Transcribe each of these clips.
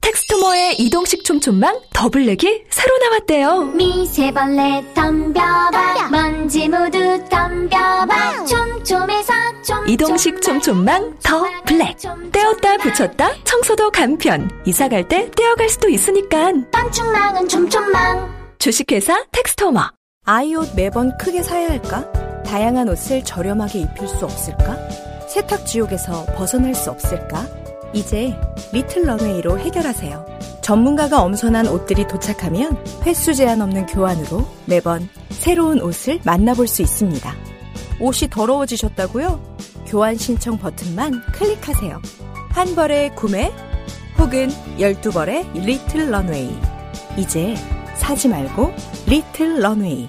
텍스토머의 이동식 촘촘망 더블랙이 새로 나왔대요. 미세벌레 덤벼봐 먼지 모두 덤벼봐 촘촘해서 촘촘망 이동식 촘촘망 더 블랙. 떼었다 붙였다 청소도 간편. 이사 갈 때 떼어갈 수도 있으니까. 방충망은 촘촘망 주식회사 텍스토머. 아이 옷 매번 크게 사야 할까? 다양한 옷을 저렴하게 입힐 수 없을까? 세탁 지옥에서 벗어날 수 없을까? 이제 리틀 런웨이로 해결하세요. 전문가가 엄선한 옷들이 도착하면 횟수 제한 없는 교환으로 매번 새로운 옷을 만나볼 수 있습니다. 옷이 더러워지셨다고요? 교환 신청 버튼만 클릭하세요. 한 벌의 구매 혹은 12벌의 리틀 런웨이. 이제 사지 말고 리틀 런웨이.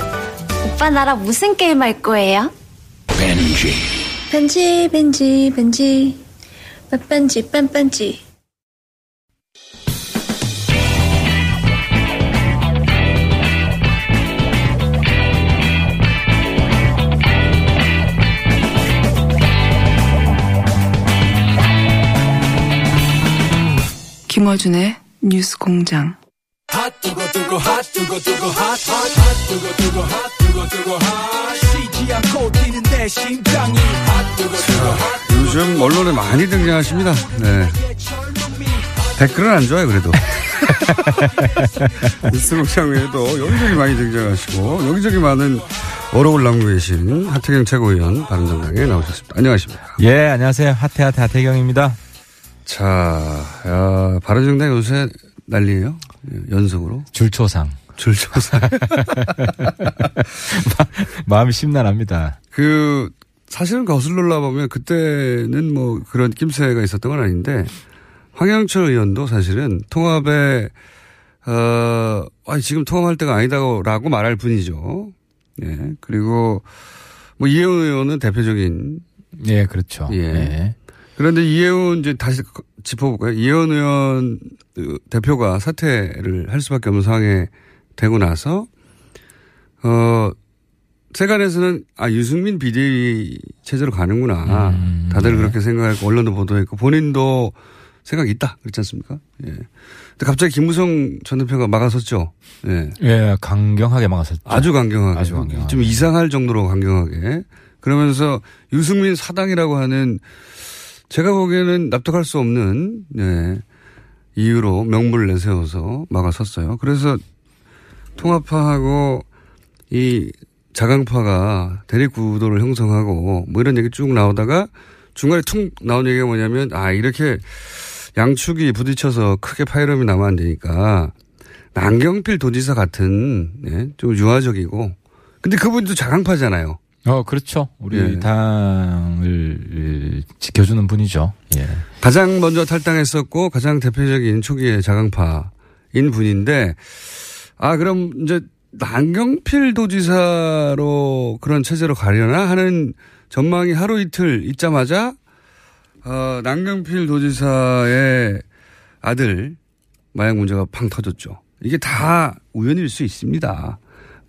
오빠 나랑 무슨 게임 할 거예요? 벤지 벤지 벤지 벤지 빠빤지 빤빤지 김어준의 뉴스 공장. 요즘 언론에 많이 등장하십니다. 네. 댓글은 안 좋아요, 그래도. 뉴스 공장 외에도 여기저기 많이 등장하시고, 여기저기 많은 어록을 남고 계신 하태경 최고위원 바른정당에 나오셨습니다. 안녕하십니까. 예, 안녕하세요. 하태 하태 하태경입니다. 자, 야, 바른정당 요새 난리예요 연속으로. 줄초상. 줄초상. 마음이 심란합니다. 그, 사실은 거슬러 올라보면 그때는 뭐 그런 낌새가 있었던 건 아닌데 황영철 의원도 사실은 통합에, 어, 아니, 지금 통합할 때가 아니다라고 말할 뿐이죠. 예. 그리고 뭐 이혜훈 의원은 대표적인. 예, 그렇죠. 예. 예. 그런데 이혜훈 이제 다시 짚어볼까요? 이혜훈 의원 대표가 사퇴를 할 수밖에 없는 상황에 되고 나서 어 세간에서는 아 유승민 비대위 체제로 가는구나. 음, 다들 네. 그렇게 생각했고 언론도 보도했고 본인도 생각이 있다 그렇지 않습니까? 예. 근데 갑자기 김무성 전 대표가 막아섰죠. 예. 예, 강경하게 막았었죠. 아주 강경하게. 아주 강경하게. 좀 이상할 정도로 강경하게. 그러면서 유승민 사당이라고 하는 제가 보기에는 납득할 수 없는 네, 이유로 명분을 내세워서 막아섰어요. 그래서 통합파하고 이 자강파가 대립구도를 형성하고 뭐 이런 얘기 쭉 나오다가 중간에 툭 나온 얘기가 뭐냐면 아 이렇게 양축이 부딪혀서 크게 파열음이 나면 안 되니까 남경필 도지사 같은 네, 좀 유화적이고 근데 그분도 자강파잖아요. 어, 그렇죠. 우리 예. 당을 지켜주는 분이죠. 예. 가장 먼저 탈당했었고 가장 대표적인 초기의 자강파인 분인데 아 그럼 이제 남경필 도지사로 그런 체제로 가려나 하는 전망이 하루 이틀 있자마자 어, 남경필 도지사의 아들 마약 문제가 팡 터졌죠. 이게 다 우연일 수 있습니다.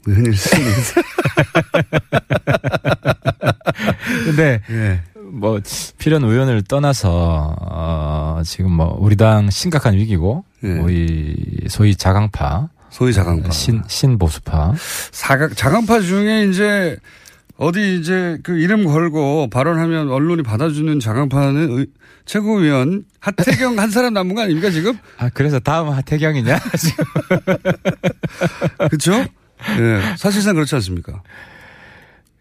우연일 수 있는. 근데 예. 뭐 필연 의원을 떠나서 어 지금 뭐 우리 당 심각한 위기고 예. 우리 소위 자강파 소위 자강파. 신 신보수파 사각 자강파 중에 이제 어디 이제 그 이름 걸고 발언하면 언론이 받아주는 자강파는 의- 최고위원 하태경 한 사람 남은 거 아닙니까 지금? 아 그래서 다음 하태경이냐 지금 그렇죠? 예, 사실상 그렇지 않습니까?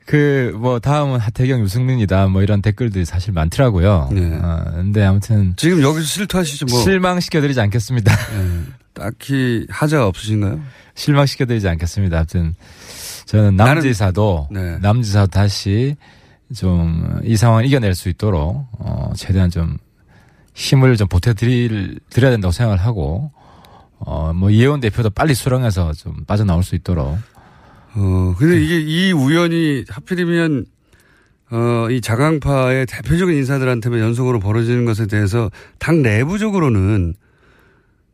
그 뭐 다음은 하태경 유승민이다 뭐 이런 댓글들이 사실 많더라고요. 네. 어, 근데 아무튼 지금 여기서 실토하시죠 뭐 실망시켜드리지 않겠습니다. 예, 딱히 하자가 없으신가요? 실망시켜드리지 않겠습니다. 아무튼 저는 남지사도 네. 남지사 다시 좀 이 상황을 이겨낼 수 있도록 어 최대한 좀 힘을 좀 보태드릴 드려야 된다고 생각을 하고 어 뭐 이혜원 대표도 빨리 수렁해서 좀 빠져나올 수 있도록 어, 근데 이게 이 우연이 하필이면 어, 이 자강파의 대표적인 인사들한테만 연속으로 벌어지는 것에 대해서 당 내부적으로는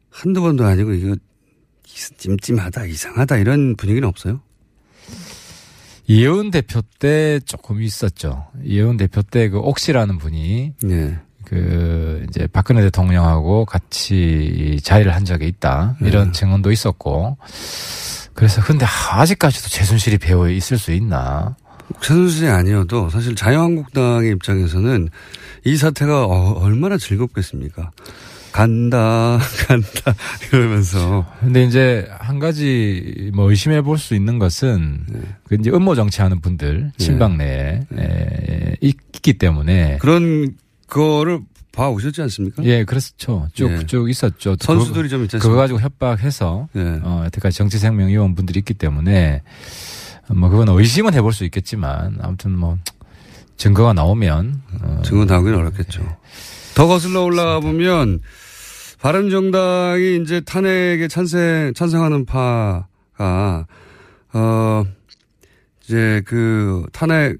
한두 번도 아니고 이거 찜찜하다, 이상하다 이런 분위기는 없어요? 이혜원 대표 때 조금 있었죠. 이혜원 대표 때 그 옥시라는 분이 네. 그 이제 박근혜 대통령하고 같이 자리를 한 적이 있다 이런 증언도 있었고 그래서 근데 아직까지도 최순실이 배후에 있을 수 있나? 최순실이 아니어도 사실 자유한국당의 입장에서는 이 사태가 어, 얼마나 즐겁겠습니까? 간다, 간다, 이러면서. 근데 이제 한 가지 뭐 의심해 볼 수 있는 것은 그 이제 음모 정치하는 분들 친박 내에 에, 있기 때문에 그런 거를 봐 오셨지 않습니까? 예, 그렇죠. 쭉, 예. 쭉 있었죠. 또 선수들이 좀 있지 그거? 가지고 협박해서, 예. 어, 여태까지 정치생명 의원분들이 있기 때문에, 뭐, 그건 의심은 해볼 수 있겠지만, 아무튼 뭐, 증거가 나오면, 어, 증거 나오기는 어렵겠죠. 더 거슬러 올라가 보면 바른 정당이 이제 탄핵에 찬성 찬성하는 파가 어 이제 그 탄핵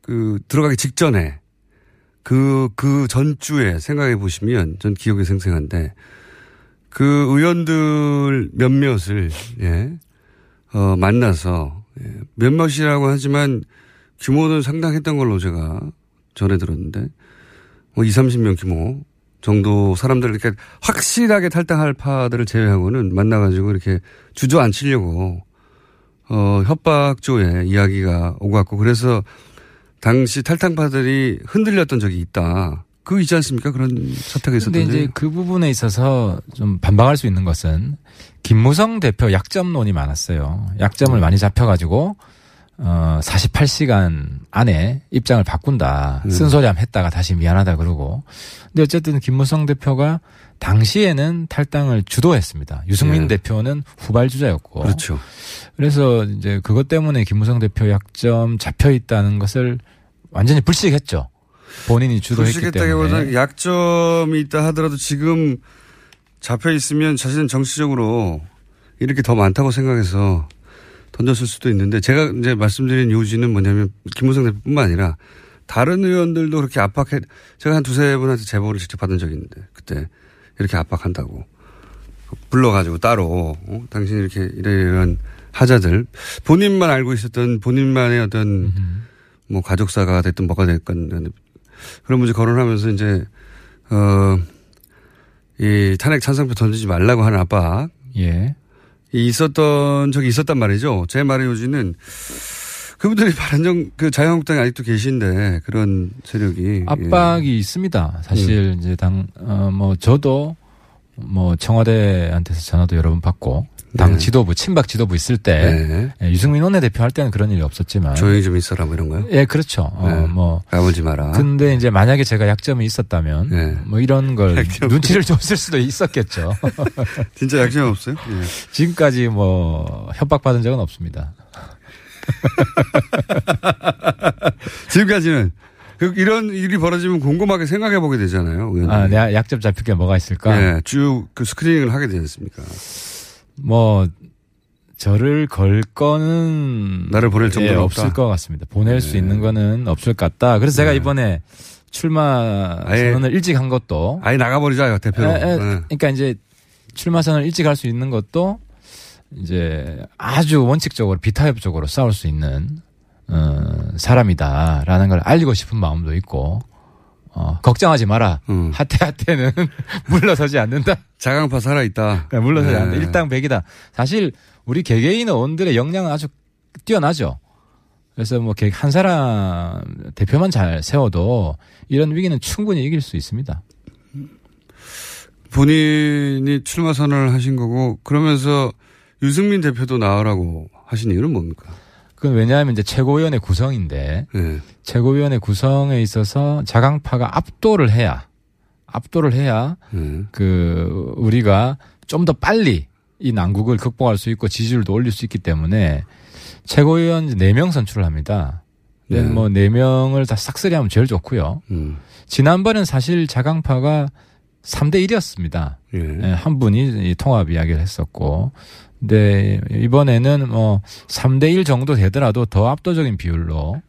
그 들어가기 직전에 그 그 전주에 생각해 보시면 전 기억이 생생한데 그 의원들 몇몇을 예. 어 만나서 예. 몇몇이라고 하지만 규모는 상당했던 걸로 제가 전해 들었는데 뭐 2, 30명 규모 정도 사람들을 이렇게 확실하게 탈당할 파들을 제외하고는 만나가지고 이렇게 주저앉히려고 어, 협박조에 이야기가 오고 갔고 그래서 당시 탈당파들이 흔들렸던 적이 있다. 그거 있지 않습니까? 그런 사태가 근데 있었던데. 이제 그 부분에 있어서 좀 반박할 수 있는 것은 김무성 대표 약점론이 많았어요. 약점을 많이 잡혀가지고 어 48시간 안에 입장을 바꾼다. 음. 쓴소리함 했다가 다시 미안하다 그러고. 근데 어쨌든 김무성 대표가 당시에는 탈당을 주도했습니다. 유승민 예. 대표는 후발주자였고. 그렇죠. 그래서 이제 그것 때문에 김무성 대표 약점 잡혀 있다는 것을 완전히 불식했죠. 본인이 주도했기 때문에. 약점이 있다 하더라도 지금 잡혀 있으면 자신은 정치적으로 이렇게 더 많다고 생각해서 던졌을 수도 있는데 제가 이제 말씀드린 요지는 뭐냐면 김무성 대표뿐만 아니라 다른 의원들도 그렇게 압박해 제가 한 두세 분한테 제보를 직접 받은 적이 있는데 그때 이렇게 압박한다고 불러가지고 따로 어? 당신 이렇게 이런 하자들 본인만 알고 있었던 본인만의 어떤 뭐 가족사가 됐든 뭐가 됐건 그런 문제 거론하면서 이제 어이 탄핵 찬성표 던지지 말라고 하는 압박 예. 이 있었던 적이 있었단 말이죠. 제 말의 요지는 그분들이 바른정 그 자유한국당에 아직도 계신데 그런 세력이 압박이 있습니다. 사실 이제 당어뭐 저도 뭐 청와대한테서 전화도 여러 번 받고 당 네. 지도부 친박 지도부 있을 때 예, 유승민 원내대표 할 때는 그런 일이 없었지만 조용히 좀 있어라 뭐 이런 거요. 예, 그렇죠. 어, 네. 뭐 가보지 마라. 근데 이제 만약에 제가 약점이 있었다면 네. 뭐 이런 걸 약점이- 눈치를 줬을 수도 있었겠죠. 진짜 약점이 없어요? 예. 지금까지 뭐 협박 받은 적은 없습니다. 지금까지는 그 이런 일이 벌어지면 곰곰하게 생각해 보게 되잖아요. 의원들이. 아, 내가 약점 잡힐 게 뭐가 있을까? 예, 쭉그 스크리닝을 하게 되지 않습니까? 뭐 저를 걸 거는 나를 보낼 정도는 예? 없을 것 같습니다. 보낼 수 네. 있는 거는 없을 것 같다. 그래서 제가 네. 이번에 출마 아예- 선언을 일찍 한 것도 아예 나가버리자요 대표로. 에, 에, 예. 그러니까 이제 출마 선언을 일찍 할 수 있는 것도 이제 아주 원칙적으로 비타협적으로 싸울 수 있는 어, 사람이다라는 걸 알리고 싶은 마음도 있고 어, 걱정하지 마라. 음. 하태 하태는 물러서지 않는다. 자강파 살아있다. 그러니까 물러서지 네. 않는다. 일당백이다. 사실 우리 개개인 의원들의 역량은 아주 뛰어나죠. 그래서 뭐 한 사람 대표만 잘 세워도 이런 위기는 충분히 이길 수 있습니다. 본인이 출마 선언을 하신 거고 그러면서 유승민 대표도 나오라고 하신 이유는 뭡니까? 그건 왜냐하면 이제 최고위원회 구성인데 네. 최고위원회 구성에 있어서 자강파가 압도를 해야 압도를 해야 네. 그 우리가 좀 더 빨리 이 난국을 극복할 수 있고 지지율도 올릴 수 있기 때문에 최고위원 4명 선출을 합니다. 네. 네. 뭐 4명을 다 싹쓸이 하면 제일 좋고요. 음. 지난번엔 사실 자강파가 3대 1이었습니다. 예. 한 분이 이 통합 이야기를 했었고. 근데 이번에는 뭐 3대 1 정도 되더라도 더 압도적인 비율로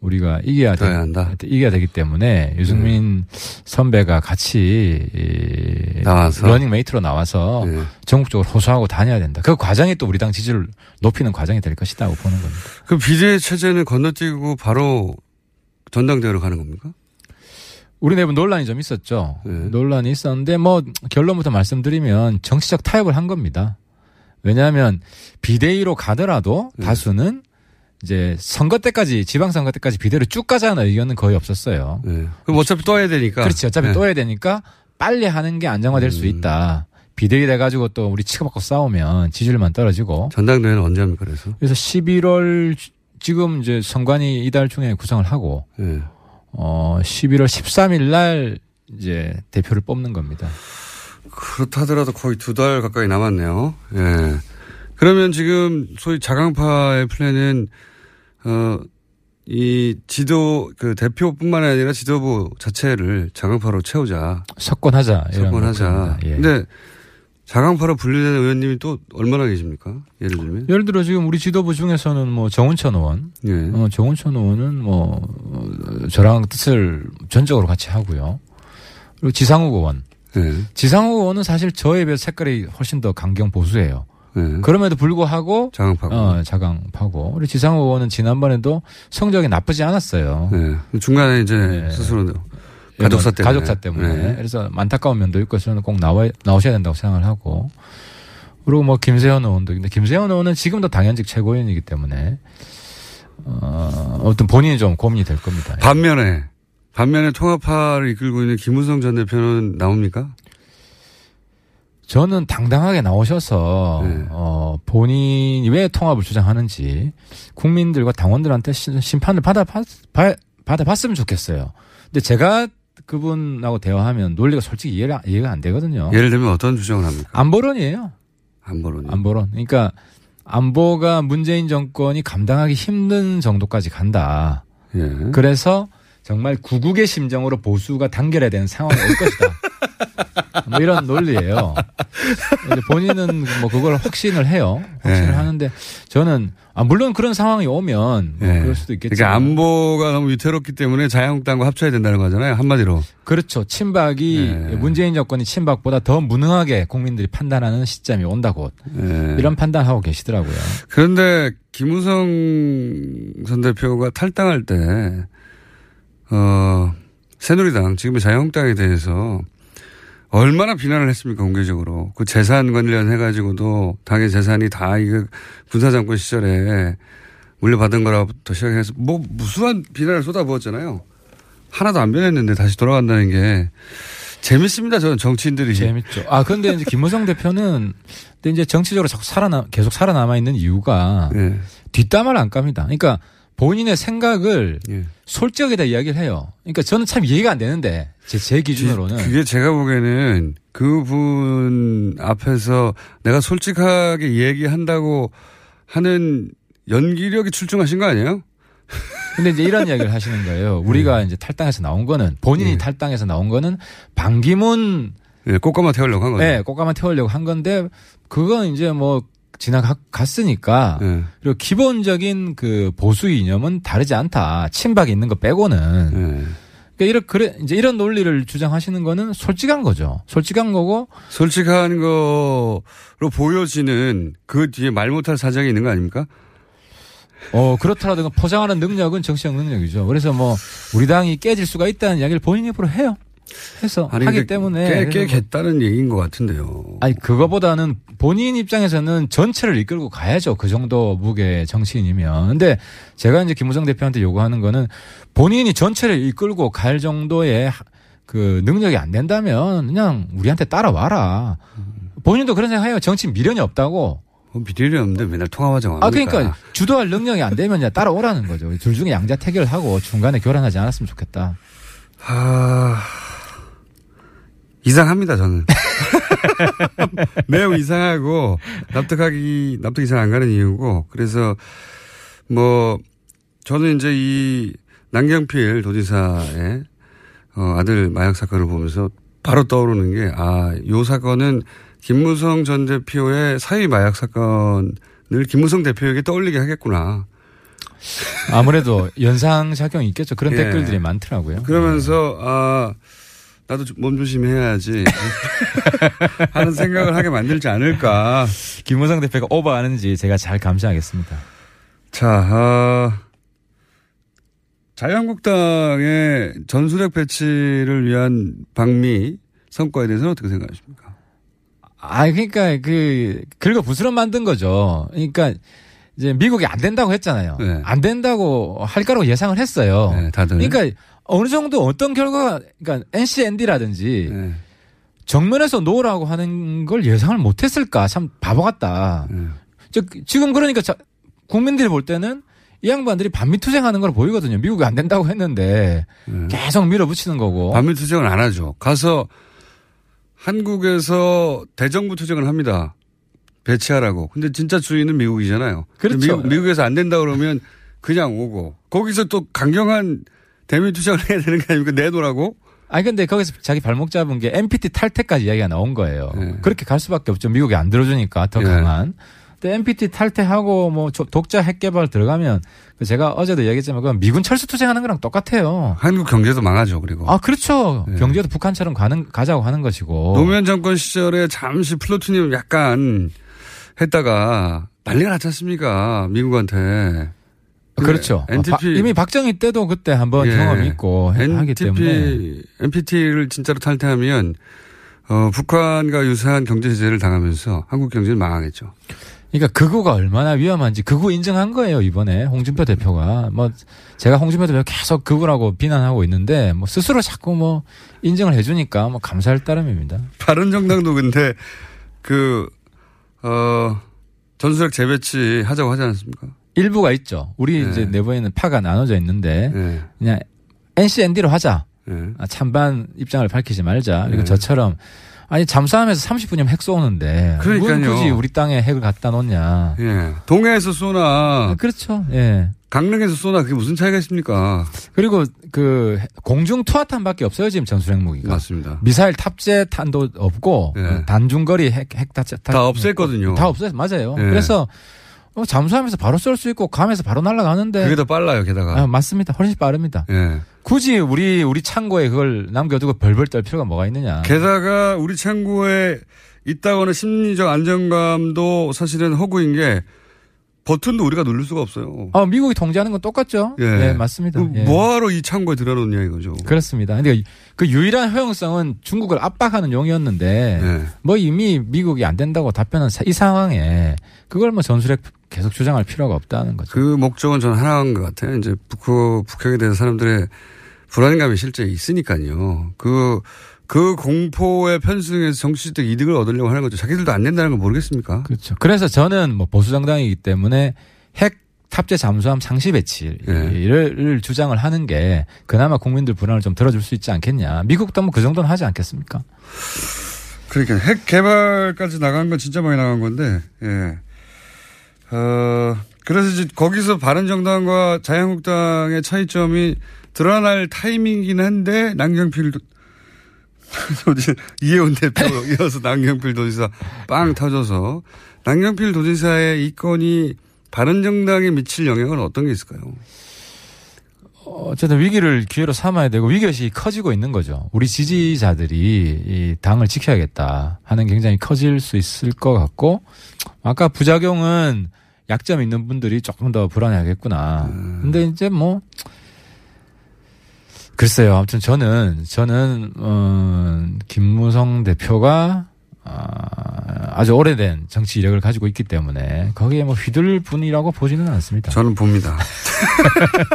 우리가 이겨야 되, 한다. 이겨야 되기 때문에 유승민 선배가 같이 이 나와서? 러닝 메이트로 나와서 예. 전국적으로 호소하고 다녀야 된다. 그 과정이 또 우리 당 지지를 높이는 과정이 될 것이다고 보는 겁니다. 그 비례 체제는 건너뛰고 바로 전당대회로 가는 겁니까? 우리 내부 논란이 좀 있었죠. 네. 논란이 있었는데 뭐 결론부터 말씀드리면 정치적 타협을 한 겁니다. 왜냐하면 비대위로 가더라도 네. 다수는 이제 선거 때까지 지방선거 때까지 비대위로 쭉 가자는 의견은 거의 없었어요. 네. 그럼 어차피 또 해야 되니까. 그렇지. 어차피 네. 또 해야 되니까 빨리 하는 게 안정화될 수 있다. 비대위 돼가지고 또 우리 치고받고 싸우면 지지율만 떨어지고. 전당대회는 언제 합니까, 그래서? 그래서 11월 지금 이제 선관위 이달 중에 구성을 하고 네. 어 11월 13일 날 이제 대표를 뽑는 겁니다. 그렇다 하더라도 거의 두 달 가까이 남았네요. 예. 그러면 지금 소위 자강파의 플랜은 어, 이 지도 그 대표뿐만 아니라 지도부 자체를 자강파로 채우자. 석권하자. 석권하자. 예. 근데 자강파로 분류되는 의원님이 또 얼마나 계십니까? 예를 들면. 예를 들어 지금 우리 지도부 중에서는 뭐 정운천 의원, 예. 어, 정운천 의원은 뭐 어, 저랑 뜻을 전적으로 같이 하고요. 그리고 지상욱 의원, 예. 지상욱 의원은 사실 저에 비해 색깔이 훨씬 더 강경 보수예요. 예. 그럼에도 불구하고 자강파고. 어, 자강파고 우리 지상욱 의원은 지난번에도 성적이 나쁘지 않았어요. 예. 중간에 이제 스스로 가족사 때문에. 가족사 때문에. 예. 그래서 안타까운 면도 있고 저는 꼭 나와 나오셔야 된다고 생각을 하고. 그리고 뭐 김세현 의원도 근데 김세현 의원은 지금도 당연직 최고위원이기 때문에 어, 어떤 본인이 좀 고민이 될 겁니다. 반면에 반면에 통합파를 이끌고 있는 김우성 전 대표는 나옵니까? 저는 당당하게 나오셔서 네. 어, 본인이 왜 통합을 주장하는지 국민들과 당원들한테 시- 심판을 받아 받, 받아 봤으면 좋겠어요. 근데 제가 그분하고 대화하면 논리가 솔직히 이해가 이해가 안 되거든요. 예를 들면 어떤 주장을 합니까? 안보론이에요. 안보론이. 안보론. 그러니까 안보가 문재인 정권이 감당하기 힘든 정도까지 간다. 예. 그래서 정말 구국의 심정으로 보수가 단결해야 되는 상황이 올 것이다. 뭐 이런 논리예요. 근데 본인은 뭐 그걸 확신을 해요. 확신을 예. 하는데 저는 아 물론 그런 상황이 오면 뭐 예. 그럴 수도 있겠지만 그러니까 안보가 너무 위태롭기 때문에 자유한국당과 합쳐야 된다는 거잖아요. 한마디로. 그렇죠. 친박이 예. 문재인 정권이 친박보다 더 무능하게 국민들이 판단하는 시점이 온다 곧 예. 이런 판단하고 계시더라고요. 그런데 김우성 전 대표가 탈당할 때, 어, 새누리당, 지금의 자유한국당에 대해서 얼마나 비난을 했습니까, 공개적으로. 그 재산 관련해가지고도 당의 재산이 다 이거 군사정권 시절에 물려받은 거라부터 시작해서 뭐 무수한 비난을 쏟아부었잖아요. 하나도 안 변했는데 다시 돌아간다는 게 재밌습니다, 저는 정치인들이. 재밌죠. 아, 근데 이제 김무성 대표는 근데 이제 정치적으로 자꾸 살아남, 계속 살아남아 있는 이유가 예. 뒷담화를 안 깝니다. 그러니까 본인의 생각을 예. 솔직하게 다 이야기를 해요. 그러니까 저는 참 이해가 안 되는데 제, 제 기준으로는 그게 제가 보기에는 그분 앞에서 내가 솔직하게 얘기한다고 하는 연기력이 출중하신 거 아니에요? 근데 이제 이런 이야기를 하시는 거예요. 우리가 네. 이제 탈당해서 나온 거는 본인이 탈당해서 나온 거는 반기문 예, 꽃가마 태우려고 한 거죠. 네, 꽃가마 태우려고 한 건데 그건 이제 뭐 지나갔으니까 예. 그리고 기본적인 그 보수 이념은 다르지 않다. 친박이 있는 거 빼고는 예. 그러니까 이런 그래 이제 이런 논리를 주장하시는 거는 솔직한 거죠. 솔직한 거고 솔직한 거로 보여지는 그 뒤에 말 못할 사정이 있는 거 아닙니까? 어, 그렇더라도 포장하는 능력은 정치적 능력이죠. 그래서 뭐, 우리 당이 깨질 수가 있다는 이야기를 본인 입으로 해요. 해서 아니, 하기 때문에. 깨, 그래서 뭐- 깨겠다는 얘기인 것 같은데요. 아니, 그거보다는 본인 입장에서는 전체를 이끌고 가야죠. 그 정도 무게 정치인이면. 근데 제가 이제 김무성 대표한테 요구하는 거는 본인이 전체를 이끌고 갈 정도의 하- 그 능력이 안 된다면 그냥 우리한테 따라와라. 본인도 그런 생각해요. 정치 미련이 없다고. 뭐 미련이 없는데 맨날 통화하자고 아, 그러니까 주도할 능력이 안 되면 그냥 따라오라는 거죠. 둘 중에 양자 태결하고 중간에 교란하지 않았으면 좋겠다. 아, 이상합니다, 저는. 매우 이상하고, 납득하기, 납득 이상 안 가는 이유고, 그래서, 뭐, 저는 이제 이 남경필 도지사의 어, 아들 마약 사건을 보면서 바로 떠오르는 게, 아, 요 사건은 김무성 전 대표의 사위 마약 사건을 김무성 대표에게 떠올리게 하겠구나. 아무래도 연상 작용이 있겠죠. 그런 예. 댓글들이 많더라고요. 그러면서 아 나도 몸 조심해야지 하는 생각을 하게 만들지 않을까. 김무성 대표가 오버하는지 제가 잘 감시하겠습니다. 자, 아, 자유한국당의 전술핵 배치를 위한 방미 성과에 대해서는 어떻게 생각하십니까? 아, 그러니까 그 긁어 부스럼 만든 거죠. 그러니까 이제 미국이 안 된다고 했잖아요. 안 된다고 할 거라고 예상을 했어요. 네, 다들. 그러니까 어느 정도 어떤 결과가 그러니까 NCND라든지 네. 정면에서 놓으라고 하는 걸 예상을 못 했을까? 참 바보 같다. 네. 저, 지금 그러니까 자, 국민들이 볼 때는 이 양반들이 반미투쟁하는 걸 보이거든요. 미국이 안 된다고 했는데 계속 밀어붙이는 거고. 네. 반미 투쟁을 안 하죠. 가서 한국에서 대정부 투쟁을 합니다. 배치하라고. 근데 진짜 주인은 미국이잖아요. 그렇죠. 미국, 미국에서 안 된다 그러면 그냥 오고 거기서 또 강경한 대미 투쟁을 해야 되는 게 아닙니까? 내놓으라고? 아니 근데 거기서 자기 발목 잡은 게 NPT 탈퇴까지 이야기가 나온 거예요. 네. 그렇게 갈 수밖에 없죠. 미국이 안 들어주니까 더 예. 강한. 근데 NPT 탈퇴하고 뭐 조- 독자 핵 개발 들어가면 그 제가 어제도 얘기했지만 그건 미군 철수 투쟁하는 거랑 똑같아요. 한국 경제도 망하죠. 그리고 아 그렇죠. 예. 경제도 북한처럼 가는 가자고 하는 것이고. 노무현 정권 시절에 잠시 플루토늄 약간 했다가 난리가 났지 않습니까? 미국한테. 그렇죠. 그 NTP 바- 이미 박정희 때도 그때 한번 예. 경험이 있고 해- 하기 NTP, 때문에 NPT를 진짜로 탈퇴하면 어, 북한과 유사한 경제 제재를 당하면서 한국 경제는 망하겠죠. 그러니까 극우가 얼마나 위험한지 극우 인정한 거예요 이번에 홍준표 대표가 뭐 제가 홍준표 대표 계속 극우라고 비난하고 있는데 뭐 스스로 자꾸 뭐 인정을 해주니까 뭐 감사할 따름입니다. 바른정당도 근데 그 어, 전술핵 재배치 하자고 하지 않았습니까? 일부가 있죠. 우리 네. 이제 내부에는 파가 나눠져 있는데 네. 그냥 NCND로 하자. 네. 아, 찬반 입장을 밝히지 말자. 그리고 네. 저처럼 아니 잠수함에서 30분이면 핵 쏘는데 그러니까요. 왜 굳이 우리 땅에 핵을 갖다 놓냐. 예. 동해에서 쏘나 그렇죠. 예. 강릉에서 쏘나 그게 무슨 차이가 있습니까? 그리고 그 공중 투하탄밖에 없어요 지금 전술 핵 무기가. 맞습니다. 미사일 탑재 탄도 없고 예. 어, 단중거리 핵, 핵 탑재 탄- 다 없앴거든요. 다 없어요. 맞아요. 예. 그래서 어, 잠수함에서 바로 쏠 수 있고 감에서 바로 날아가는데 그게 더 빨라요, 게다가. 아, 맞습니다. 훨씬 빠릅니다. 예. 굳이 우리 우리 창고에 그걸 남겨두고 벌벌 떨 필요가 뭐가 있느냐. 게다가 우리 창고에 있다거나 심리적 안정감도 사실은 허구인 게 버튼도 우리가 누를 수가 없어요. 어, 미국이 통제하는 건 똑같죠. 예. 네, 맞습니다. 그 예. 뭐하러 이 창고에 들어놓냐 이거죠. 그렇습니다. 근데 그 유일한 허용성은 중국을 압박하는 용이었는데 예. 뭐 이미 미국이 안 된다고 답변한 사- 이 상황에 그걸 뭐 전술핵 계속 주장할 필요가 없다는 거죠. 그 목적은 저는 하나인 것 같아요. 이제 북핵, 북핵에 대해서 사람들의 불안감이 실제 있으니까요. 그, 그 공포에 편승해서 정치적 이득을 얻으려고 하는 거죠. 자기들도 안 된다는 걸 모르겠습니까? 그렇죠. 그래서 저는 뭐 보수 정당이기 때문에 핵 탑재 잠수함 상시 배치를 주장을 하는 게 그나마 국민들 불안을 좀 덜어줄 수 있지 않겠냐. 미국도 뭐 그 정도는 하지 않겠습니까? 그러니까 핵 개발까지 나간 건 진짜 많이 나간 건데, 예. 어, 그래서 이제 거기서 바른정당과 자유한국당의 차이점이 드러날 타이밍이긴 한데, 남경필 도, 도지, 이혜원 대표 이어서 남경필 도지사 빵 터져서, 남경필 도지사의 이 건이 바른정당에 미칠 영향은 어떤 게 있을까요? 어쨌든 위기를 기회로 삼아야 되고 위기의식이 커지고 있는 거죠. 우리 지지자들이 이 당을 지켜야겠다 하는 굉장히 커질 수 있을 것 같고 아까 부작용은 약점 있는 분들이 조금 더 불안해하겠구나. 음. 근데 이제 뭐 글쎄요. 아무튼 저는 저는 어, 김무성 대표가 아, 아주 오래된 정치 이력을 가지고 있기 때문에 거기에 뭐 휘둘 분이라고 보지는 않습니다. 저는 봅니다.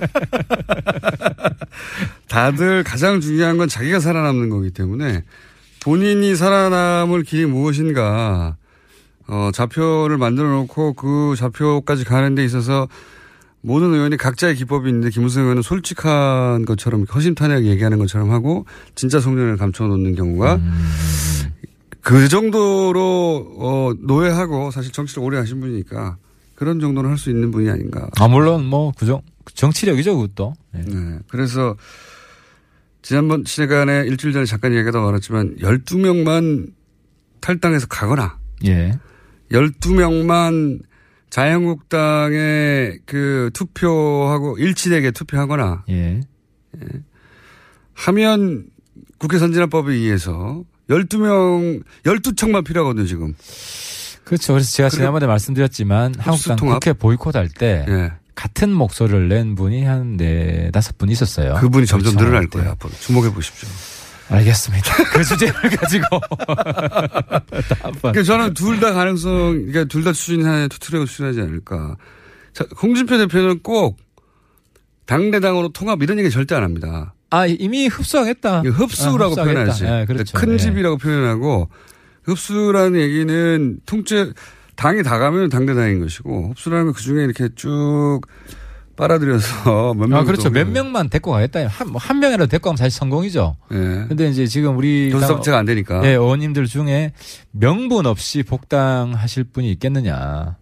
다들 가장 중요한 건 자기가 살아남는 거기 때문에 본인이 살아남을 길이 무엇인가 어, 좌표를 만들어 놓고 그 좌표까지 가는 데 있어서 모든 의원이 각자의 기법이 있는데 김무성 의원은 솔직한 것처럼 허심탄회하게 얘기하는 것처럼 하고 진짜 속내를 감춰놓는 경우가 그 정도로 어, 노예하고 사실 정치를 오래 하신 분이니까 그런 정도는 할 수 있는 분이 아닌가. 아 물론 뭐 그정 정치력이죠 그것도. 네. 네. 그래서 지난번 시간에 일주일 전에 잠깐 얘기하다 말았지만 12명만 탈당해서 가거나 예. 12명만 자유한국당에 그 투표하고 일치되게 투표하거나 예. 하면 국회 선진화법에 의해서 12명, 12척만 필요하거든요, 지금. 그렇죠. 그래서 제가 지난번에 말씀드렸지만 한국당 통합? 국회 보이콧 할 때 예. 같은 목소리를 낸 분이 한 네 다섯 분 있었어요. 그분이 점점 그렇죠. 늘어날 거예요, 앞으로. 주목해 보십시오. 알겠습니다. 그 주제를 가지고 그러니까 저는 둘 다 가능성, 그러니까 둘 다 추진하는 투트랙을 추진하지 않을까. 자, 홍준표 대표는 꼭 당대당으로 통합 이런 얘기 절대 안 합니다. 아 이미 흡수하겠다. 흡수라고 아. 표현하지. 예, 그렇죠. 큰 예. 집이라고 표현하고 흡수라는 얘기는 통째 당이 다 가면 당대당인 것이고 흡수라는 건 그 중에 이렇게 쭉 빨아들여서 몇 명. 아 그렇죠. 몇 명만 데리고 가겠다. 한, 뭐한 명이라도 데리고 가면 사실 성공이죠. 예. 근데 이제 지금 우리 섭제가 안 되니까. 예, 의원님들 중에 명분 없이 복당하실 분이 있겠느냐.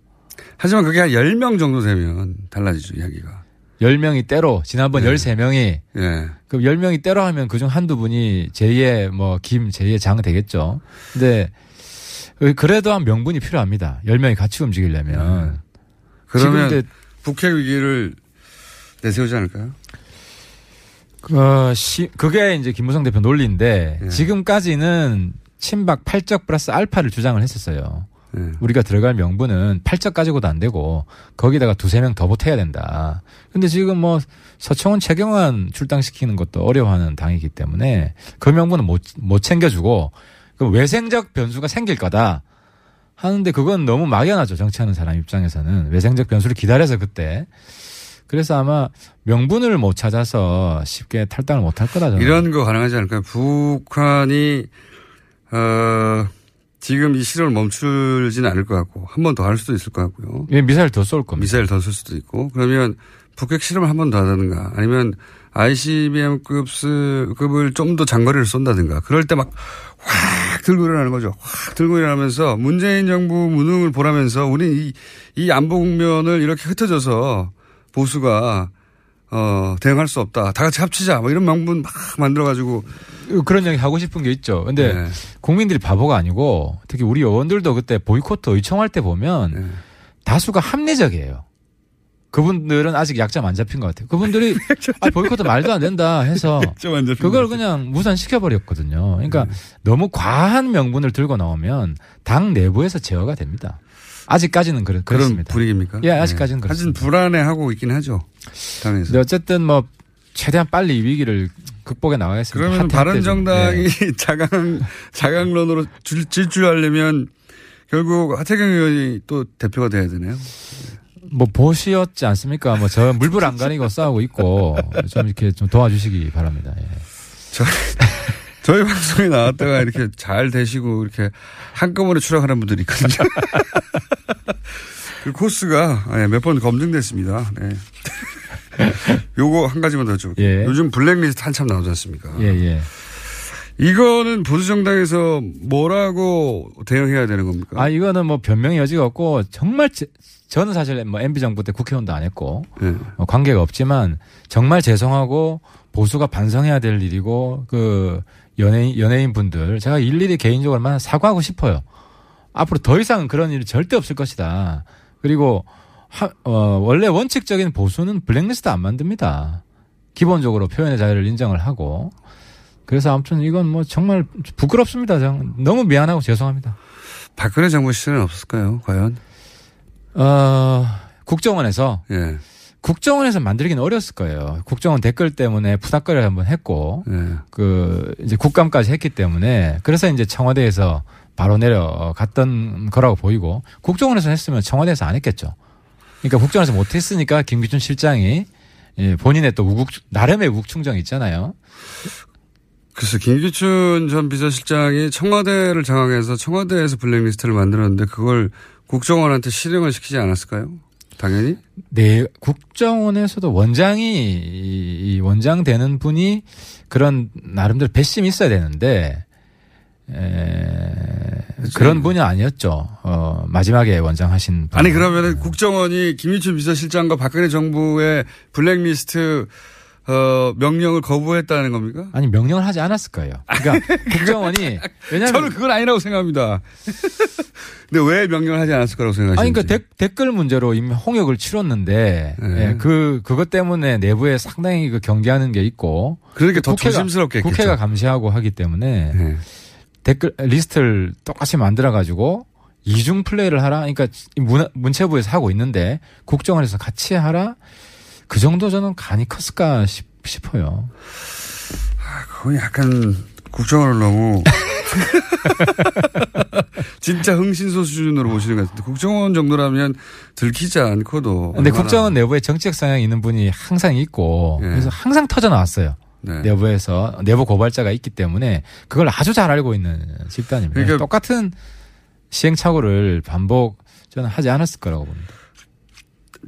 하지만 그게 한 10명 정도 되면 달라지죠, 이야기가. 10명이 때로 지난번 네. 13명이 예. 그럼 10명이 때로 하면 그중 한두 분이 제2의 뭐 김, 제2의 장 되겠죠. 근데 그래도 한 명분이 필요합니다. 10명이 같이 움직이려면. 그러면 지금 이제 국회 위기를 내세우지 않을까요? 어, 시, 그게 이제 김무성 대표 논리인데 예. 지금까지는 친박 8적 플러스 알파를 주장을 했었어요. 예. 우리가 들어갈 명분은 8적 가지고도 안 되고 거기다가 두세 명 더 보태야 된다. 근데 지금 뭐 서청원 최경환 출당시키는 것도 어려워하는 당이기 때문에 그 명분은 못, 못 챙겨주고 그 외생적 변수가 생길 거다. 하는데 그건 너무 막연하죠. 정치하는 사람 입장에서는. 외생적 변수를 기다려서 그때. 그래서 아마 명분을 못 찾아서 쉽게 탈당을 못 할 거다. 저는. 이런 거 가능하지 않을까요? 북한이, 어, 지금 이 실험을 멈추지는 않을 것 같고, 한 번 더 할 수도 있을 것 같고요. 예, 미사일 더 쏠 겁니다. 미사일 더쓸 수도 있고, 그러면 북핵 실험을 한 번 더 하다든가, 아니면 ICBM급, 급을 좀 더 장거리를 쏜다든가, 그럴 때 막 확 들고 일어나는 거죠. 확 들고 일어나면서 문재인 정부 무능을 보라면서 우리 이, 이 안보 국면을 이렇게 흩어져서 보수가 어, 대응할 수 없다. 다 같이 합치자. 뭐 이런 명분 막 만들어가지고. 그런 얘기 하고 싶은 게 있죠. 근데 네. 국민들이 바보가 아니고 특히 우리 의원들도 그때 보이콧 의청할 때 보면 네. 다수가 합리적이에요. 그분들은 아직 약점 안 잡힌 것 같아요. 그분들이 아, 보이콧도 말도 안 된다 해서 약점 안 잡힌 그걸. 그냥 무산시켜버렸거든요. 그러니까 네. 너무 과한 명분을 들고 나오면 당 내부에서 제어가 됩니다. 아직까지는 그렇, 그런 그렇 습니다. 분위기입니까? 예, 아직까지는 네. 그렇습니다. 하여튼 불안해하고 있긴 하죠. 당에서. 근데 어쨌든 뭐 최대한 빨리 이 위기를 극복해 나가겠습니다. 그러면 핫할 때 바른 좀. 정당이 예. 자강 자강론으로 질- 질주하려면 결국 하태경 의원이 또 대표가 돼야 되네요. 뭐 보시였지 않습니까? 뭐 저 물불 안 가리고 싸우고 있고 좀 이렇게 좀 도와주시기 바랍니다. 예. 저희, 저희 방송에 나왔다가 이렇게 잘 되시고 이렇게 한꺼번에 추락하는 분들이 있거든요. 그 코스가 예, 몇번 검증됐습니다. 네. 요거 한 가지만 더 좀. 예. 요즘 블랙리스트 한참 나오지 않습니까? 예, 예. 이거는 보수정당에서 뭐라고 대응해야 되는 겁니까? 아 이거는 뭐 변명의 여지가 없고 정말 제- 저는 사실 뭐 MB 정부 때 국회의원도 안 했고 예. 어, 관계가 없지만 정말 죄송하고 보수가 반성해야 될 일이고 그 연예인 연예인 분들 제가 일일이 개인적으로 만 사과하고 싶어요. 앞으로 더 이상 그런 일이 절대 없을 것이다. 그리고 하, 어, 원래 원칙적인 보수는 블랙리스트 안 만듭니다. 기본적으로 표현의 자유를 인정을 하고 그래서 아무튼 이건 뭐 정말 부끄럽습니다. 정- 너무 미안하고 죄송합니다. 박근혜 정부 시절은 없었을까요? 과연? 어, 국정원에서 예. 국정원에서 만들기는 어렸을 거예요. 국정원 댓글 때문에 푸닥거리를 한번 했고 예. 그 이제 국감까지 했기 때문에 그래서 이제 청와대에서 바로 내려갔던 거라고 보이고 국정원에서 했으면 청와대에서 안 했겠죠. 그러니까 국정원에서 못 했으니까 김기춘 실장이 예, 본인의 또 우국 나름의 우국 충정이 있잖아요. 글쎄, 김기춘 전 비서실장이 청와대를 장악해서 청와대에서 블랙리스트를 만들었는데 그걸 국정원한테 실행을 시키지 않았을까요? 당연히? 네, 국정원에서도 원장이, 이, 이 원장 되는 분이 그런 나름대로 배심이 있어야 되는데, 에, 그런 분이 아니었죠. 어, 마지막에 원장 하신 분. 아니, 그러면은 국정원이 김기춘 비서실장과 박근혜 정부의 블랙리스트 어, 명령을 거부했다는 겁니까? 아니, 명령을 하지 않았을 거예요. 그러니까 국정원이, 왜냐면. 저는 그건 아니라고 생각합니다. 근데 왜 명령을 하지 않았을 거라고 생각하시는지. 아니, 그러니까 데- 댓글 문제로 이미 홍역을 치렀는데, 네. 예, 그, 그것 때문에 내부에 상당히 그 경계하는 게 있고. 그러니까 더 국회가- 조심스럽게 했겠죠. 국회가 감시하고 하기 때문에 네. 댓글 리스트를 똑같이 만들어 가지고 이중 플레이를 하라. 그러니까 이 문, 문체부에서 하고 있는데 국정원에서 같이 하라. 그 정도 저는 간이 컸을까 싶, 싶어요. 그건 약간 국정원을 너무 진짜 흥신소 수준으로 보시는 것 같은데 국정원 정도라면 들키지 않고도 근데 국정원 내부에 정책 성향이 있는 분이 항상 있고 예. 그래서 항상 터져 나왔어요. 네. 내부에서 내부 고발자가 있기 때문에 그걸 아주 잘 알고 있는 집단입니다. 그러니까- 똑같은 시행착오를 반복 저는 하지 않았을 거라고 봅니다.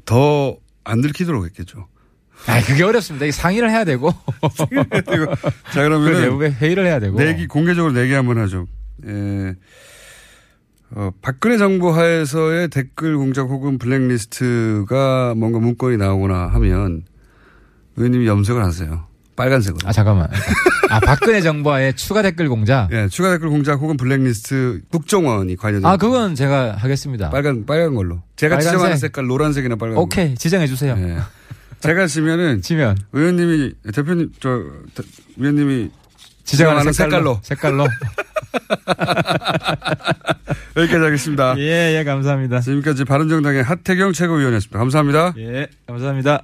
더 안 들키도록 했겠죠. 아, 그게 어렵습니다. 이게 상의를 해야 되고. 자 그러면 그 내부에 회의를 해야 되고. 내기 공개적으로 내기 한번 하죠. 예. 어, 박근혜 정부 하에서의 댓글 공작 혹은 블랙리스트가 뭔가 문건이 나오거나 하면 의원님이 염색을 하세요. 빨간색으로. 아 잠깐만. 아 박근혜 정부와의 추가 댓글 공작. 예, 추가 댓글 공작 혹은 블랙리스트 국정원이 관련된. 아 그건 제가 하겠습니다. 빨간 빨간 걸로. 제가 빨간색. 지정하는 색깔 노란색이나 빨간. 오케이 지정해 주세요. 걸로. 예. 제가 지면은 지면 의원님이 대표님 저 대- 위원님이 지정하는 색깔로. 색깔로. 색깔로. 여기까지 하겠습니다. 예, 예, 감사합니다. 지금까지 바른정당의 하태경 최고위원이었습니다. 감사합니다. 예, 감사합니다.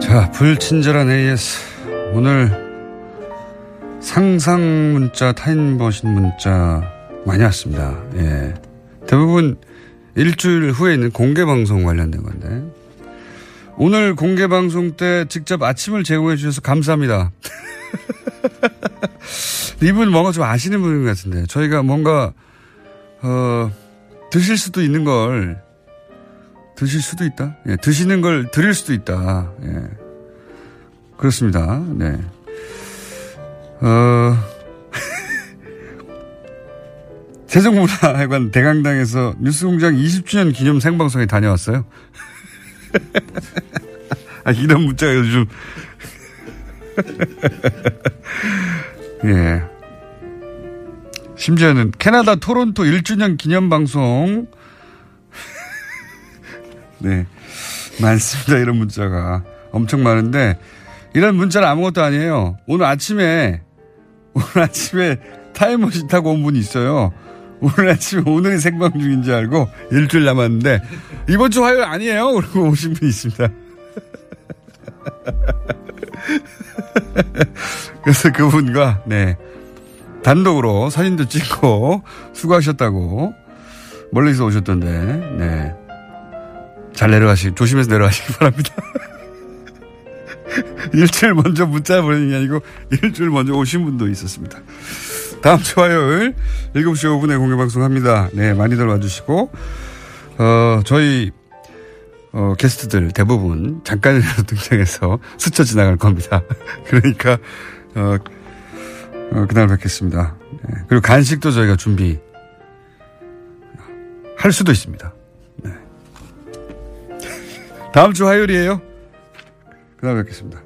자, 불친절한 AS. 오늘 상상 문자, 타인 버신 문자 많이 왔습니다. 예. 대부분 일주일 후에 있는 공개 방송 관련된 건데. 오늘 공개 방송 때 직접 아침을 제공해 주셔서 감사합니다. 이분 뭔가 좀 아시는 분인 것 같은데. 저희가 뭔가, 어, 드실 수도 있는 걸 드실 수도 있다. 예, 드시는 걸 드릴 수도 있다. 예. 그렇습니다. 네. 어, 세종문화회관 대강당에서 뉴스공장 20주년 기념 생방송에 다녀왔어요. 아, 이런 문자가 요즘. 예. 심지어는 캐나다 토론토 1주년 기념 방송. 네. 많습니다. 이런 문자가. 엄청 많은데, 이런 문자는 아무것도 아니에요. 오늘 아침에, 오늘 아침에 타임머신 타고 온 분이 있어요. 오늘 아침에 오늘이 생방 중인 줄 알고 일주일 남았는데, 이번 주 화요일 아니에요? 그러고 오신 분이 있습니다. 그래서 그분과 네 단독으로 사진도 찍고 수고하셨다고 멀리서 오셨던데 네. 잘 내려가시 조심해서 내려가시기 바랍니다. 일주일 먼저 문자 보내는 게 아니고 일주일 먼저 오신 분도 있었습니다. 다음 주 화요일 7시 5분에 공개 방송 합니다. 네, 많이들 와주시고, 어, 저희, 어, 게스트들 대부분 잠깐이라도 등장해서 스쳐 지나갈 겁니다. 그러니까, 어, 어, 그날 뵙겠습니다. 네, 그리고 간식도 저희가 준비 할 수도 있습니다. 네. 다음 주 화요일이에요. 그날 뵙겠습니다.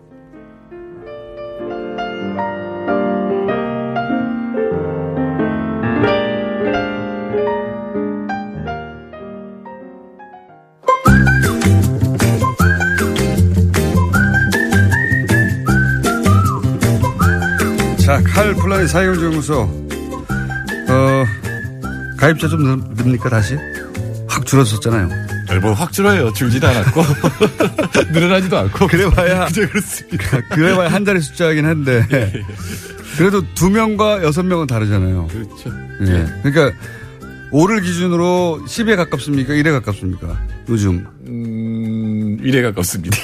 자, 칼 폴라니 사회경제연구소. 어, 가입자 좀 늘- 늡니까, 다시? 확 줄어졌잖아요. 뭐 확 줄어요. 줄지도 않았고. 늘어나지도 않고. 그래봐야. 그저 그렇습니다. 그래봐야 한 자리 숫자이긴 한데. 그래도 두 명과 여섯 명은 다르잖아요. 그렇죠. 예. 그러니까 5를 기준으로 10에 가깝습니까? 1에 가깝습니까? 요즘. 음, 1에 가깝습니다.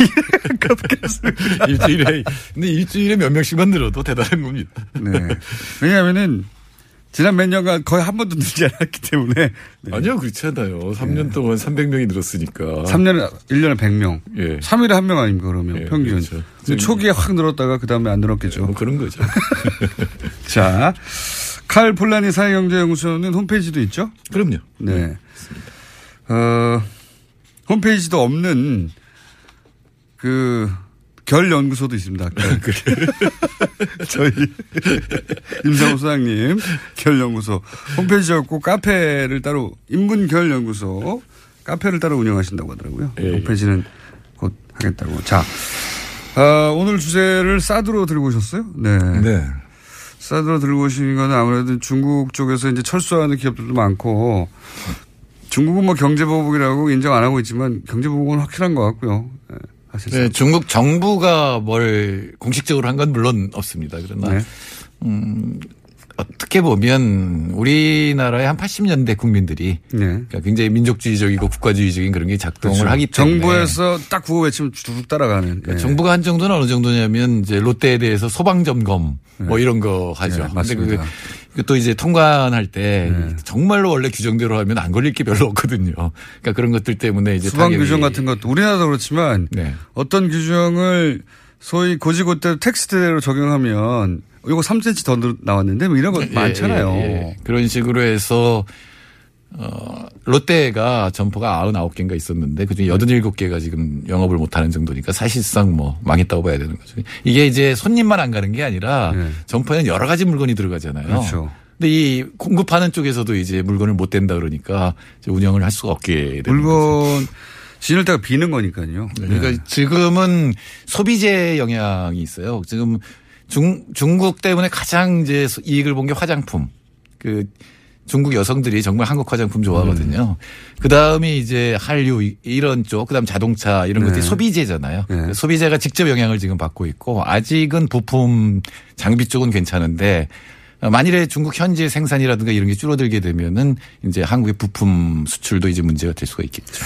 일주일에, 근데 일주일에 몇 명씩만 늘어도 대단한 겁니다. 네. 왜냐하면은 지난 몇 년간 거의 한 번도 늘지 않았기 때문에. 네. 아니요, 그렇지 않아요. 3년 동안 300명이 늘었으니까. 3년에, 1년에 100명. 예. 3일에 한 명 아닙니까, 그러면 예, 평균. 그렇죠. 근데 초기에 확 늘었다가 그 다음에 안 늘었겠죠. 뭐 그런 거죠. 자, 칼 폴라니 사회경제연구소는 홈페이지도 있죠? 그럼요. 네. 어, 홈페이지도 없는 그, 결 연구소도 있습니다. 결. 저희 임상호 소장님 결 연구소 홈페이지 없고 카페를 따로 인문 결 연구소 카페를 따로 운영하신다고 하더라고요. 예, 홈페이지는 곧 하겠다고. 자, 아, 오늘 주제를 사드로 들고 오셨어요? 네. 네. 사드로 들고 오신 거는 아무래도 중국 쪽에서 이제 철수하는 기업들도 많고 중국은 뭐 경제보복이라고 인정 안 하고 있지만 경제보복은 확실한 것 같고요. 네, 사실상. 네, 중국 정부가 뭘 공식적으로 한 건 물론 없습니다. 그러나 네. 음, 어떻게 보면 우리나라의 한 80년대 국민들이 그러니까 굉장히 민족주의적이고 국가주의적인 그런 게 작동을 네. 그렇죠. 하기 때문에 정부에서 딱 구호 외치면 쭉 따라가는. 그러니까 예. 정부가 한 정도는 어느 정도냐면 이제 롯데에 대해서 소방 점검 뭐 이런 거 하죠. 네, 근데 맞습니다. 그, 그또 이제 통관할 때 정말로 원래 규정대로 하면 안 걸릴 게 별로 없거든요. 그러니까 그런 것들 때문에 이제 수방 규정 같은 것도 우리나라도 그렇지만 네. 어떤 규정을 소위 고지고대로 텍스트대로 적용하면 이거 3cm 더 늘- 나왔는데 뭐 이런 거 예, 많잖아요. 예, 예. 그런 식으로 해서 어, 롯데가 점포가 99개인가 있었는데 그중에 87개가 지금 영업을 못하는 정도니까 사실상 뭐 망했다고 봐야 되는 거죠. 이게 이제 손님만 안 가는 게 아니라 점포에는 여러 가지 물건이 들어가잖아요. 네. 그렇죠. 근데 이 공급하는 쪽에서도 이제 물건을 못 댄다 그러니까 운영을 할 수가 없게 되는 물건 진을 때가 비는 거니까요. 네, 그러니까 지금은 소비재 영향이 있어요. 지금 중, 중국 때문에 가장 이제 이익을 본 게 화장품. 그 중국 여성들이 정말 한국 화장품 좋아하거든요. 그 다음이 이제 한류 이- 이런 쪽, 그 다음 자동차 이런 것들이 네. 소비재잖아요. 소비재가 직접 영향을 지금 받고 있고 아직은 부품 장비 쪽은 괜찮은데 어, 만일에 중국 현지 생산이라든가 이런 게 줄어들게 되면은 이제 한국의 부품 수출도 이제 문제가 될 수가 있겠죠.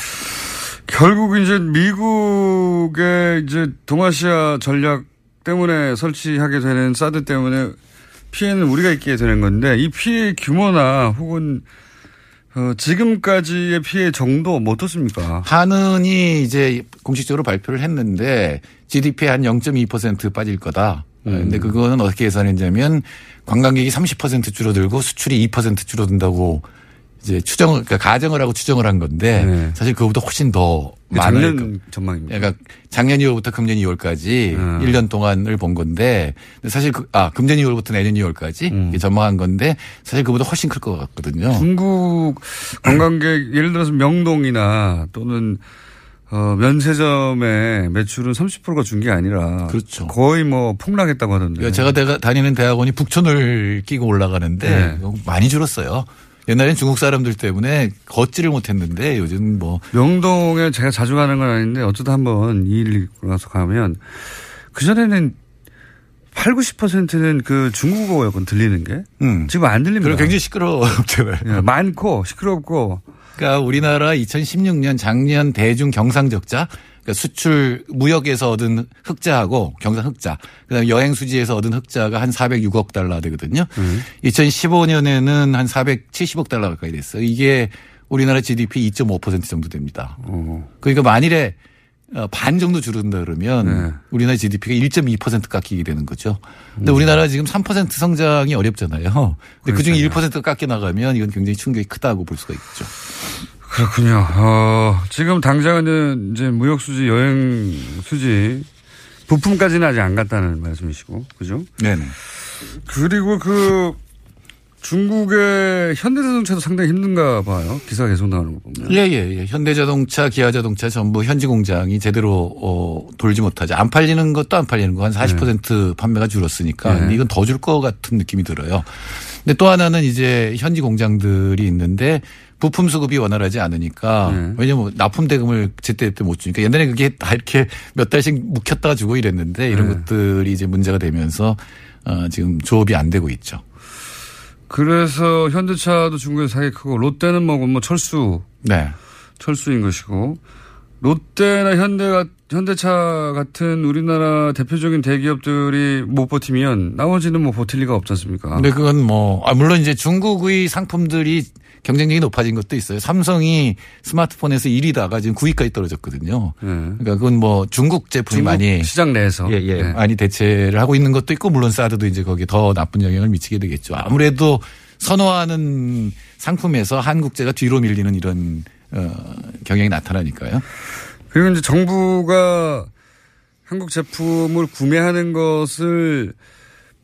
결국 이제 미국의 이제 동아시아 전략 때문에 설치하게 되는 사드 때문에 피해는 우리가 입게 되는 건데 이 피해 규모나 혹은 어, 지금까지의 피해 정도 뭐 어떻습니까? 한은이 이제 공식적으로 발표를 했는데 GDP 한 0.2% 빠질 거다. 음. 근데 그거는 어떻게 계산했냐면 관광객이 30% 줄어들고 수출이 2% 줄어든다고 이제 추정을 그러니까 가정을 하고 추정을 한 건데 사실 그거보다 훨씬 더그 많을 작년 전망입니다. 그러니까 작년 2월부터 금년 2월까지 음. 1년 동안을 본 건데 사실 그, 아 금년 2월부터 내년 2월까지 음. 전망한 건데 사실 그보다 훨씬 클 것 같거든요. 중국 관광객 예를 들어서 명동이나 또는 어, 면세점의 매출은 30%가 준 게 아니라 그렇죠. 거의 뭐 폭락했다고 하던데. 제가 다니는 대학원이 북촌을 끼고 올라가는데 네. 많이 줄었어요. 옛날엔 중국 사람들 때문에 걷지를 못했는데 요즘 뭐 명동에 제가 자주 가는 건 아닌데 어쩌다 한번 이 일 나서 가면 그 전에는 8, 90%는 그 중국어였건 들리는 게 지금 안 들립니다. 그리고 굉장히 시끄러웠잖아요. 예, 많고 시끄럽고. 그러니까 우리나라 2016년 작년 대중 경상 적자 그러니까 수출 무역에서 얻은 흑자하고 경상 흑자 그다음에 여행 수지에서 얻은 흑자가 한 406억 달러 되거든요. 2015년에는 한 470억 달러 가까이 됐어요. 이게 우리나라 GDP 2.5% 정도 됩니다. 그러니까 만일에 어, 반 정도 줄어든다 그러면 우리나라 GDP가 1.2% 깎이게 되는 거죠. 근데 우리나라 지금 3% 성장이 어렵잖아요. 근데 그중에 1% 깎여 나가면 이건 굉장히 충격이 크다고 볼 수가 있죠. 그렇군요. 어, 지금 당장은 이제 무역 수지, 여행 수지, 부품까지는 아직 안 갔다는 말씀이시고, 그죠? 네네. 그리고 그 중국의 현대자동차도 상당히 힘든가 봐요. 기사 계속 나오는 거 보면. 예, 예, 예. 현대자동차, 기아자동차 전부 현지 공장이 제대로 어, 돌지 못하죠. 안 팔리는 것도 안 팔리는 거 한 40% 판매가 줄었으니까 네. 이건 더 줄 것 같은 느낌이 들어요. 근데 또 하나는 이제 현지 공장들이 있는데 부품 수급이 원활하지 않으니까 네. 왜냐면 납품 대금을 제때 제때 못 주니까 옛날에 그게 다 이렇게 몇 달씩 묵혔다가 주고 이랬는데 이런 네. 것들이 이제 문제가 되면서 어, 지금 조업이 안 되고 있죠. 그래서 현대차도 중국에서 사기 크고 롯데는 뭐, 뭐 철수. 네. 철수인 것이고 롯데나 현대가 현대차 같은 우리나라 대표적인 대기업들이 못 버티면 나머지는 뭐 버틸 리가 없지 않습니까? 근데 그건 뭐, 아, 물론 이제 중국의 상품들이 경쟁력이 높아진 것도 있어요. 삼성이 스마트폰에서 1위다가 지금 9위까지 떨어졌거든요. 그러니까 그건 뭐 중국 제품이 네. 중국 많이. 시장 내에서. 예, 예. 네. 많이 대체를 하고 있는 것도 있고, 물론 사드도 이제 거기에 더 나쁜 영향을 미치게 되겠죠. 아무래도 선호하는 상품에서 한국제가 뒤로 밀리는 이런, 어, 경향이 나타나니까요. 그리고 이제 정부가 한국 제품을 구매하는 것을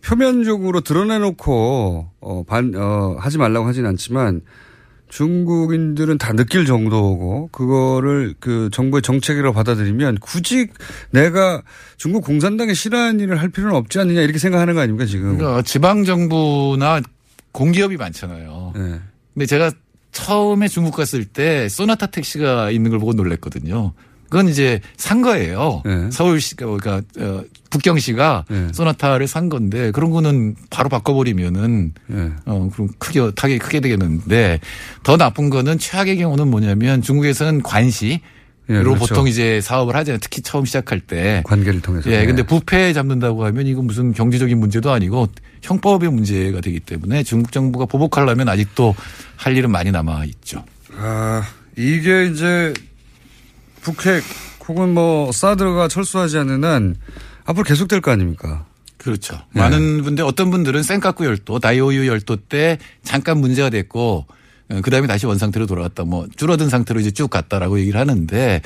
표면적으로 드러내놓고 어, 반, 어, 하지 말라고 하진 않지만 중국인들은 다 느낄 정도고 그거를 그 정부의 정책이라고 받아들이면 굳이 내가 중국 공산당에 싫어하는 일을 할 필요는 없지 않느냐 이렇게 생각하는 거 아닙니까 지금? 그러니까 지방 정부나 공기업이 많잖아요. 네. 근데 제가 처음에 중국 갔을 때 소나타 택시가 있는 걸 보고 놀랐거든요. 그건 이제 산 거예요. 서울시가 그러니까 어, 북경시가 소나타를 산 건데 그런 거는 바로 바꿔버리면은 어 그럼 크게 타격이 크게 되겠는데 더 나쁜 거는 최악의 경우는 뭐냐면 중국에서는 관시 예, 로 그렇죠. 보통 이제 사업을 하잖아요. 특히 처음 시작할 때. 관계를 통해서. 예, 네. 근데 부패 잡는다고 하면 이건 무슨 경제적인 문제도 아니고 형법의 문제가 되기 때문에 중국 정부가 보복하려면 아직도 할 일은 많이 남아 있죠. 아, 이게 이제 북핵 혹은 뭐 사드가 철수하지 않는 한 앞으로 계속될 거 아닙니까? 그렇죠. 네. 많은 분들 어떤 분들은 센카쿠 열도, 다이오유 열도 때 잠깐 문제가 됐고 그 다음에 다시 원 상태로 돌아갔다. 뭐 줄어든 상태로 이제 쭉 갔다라고 얘기를 하는데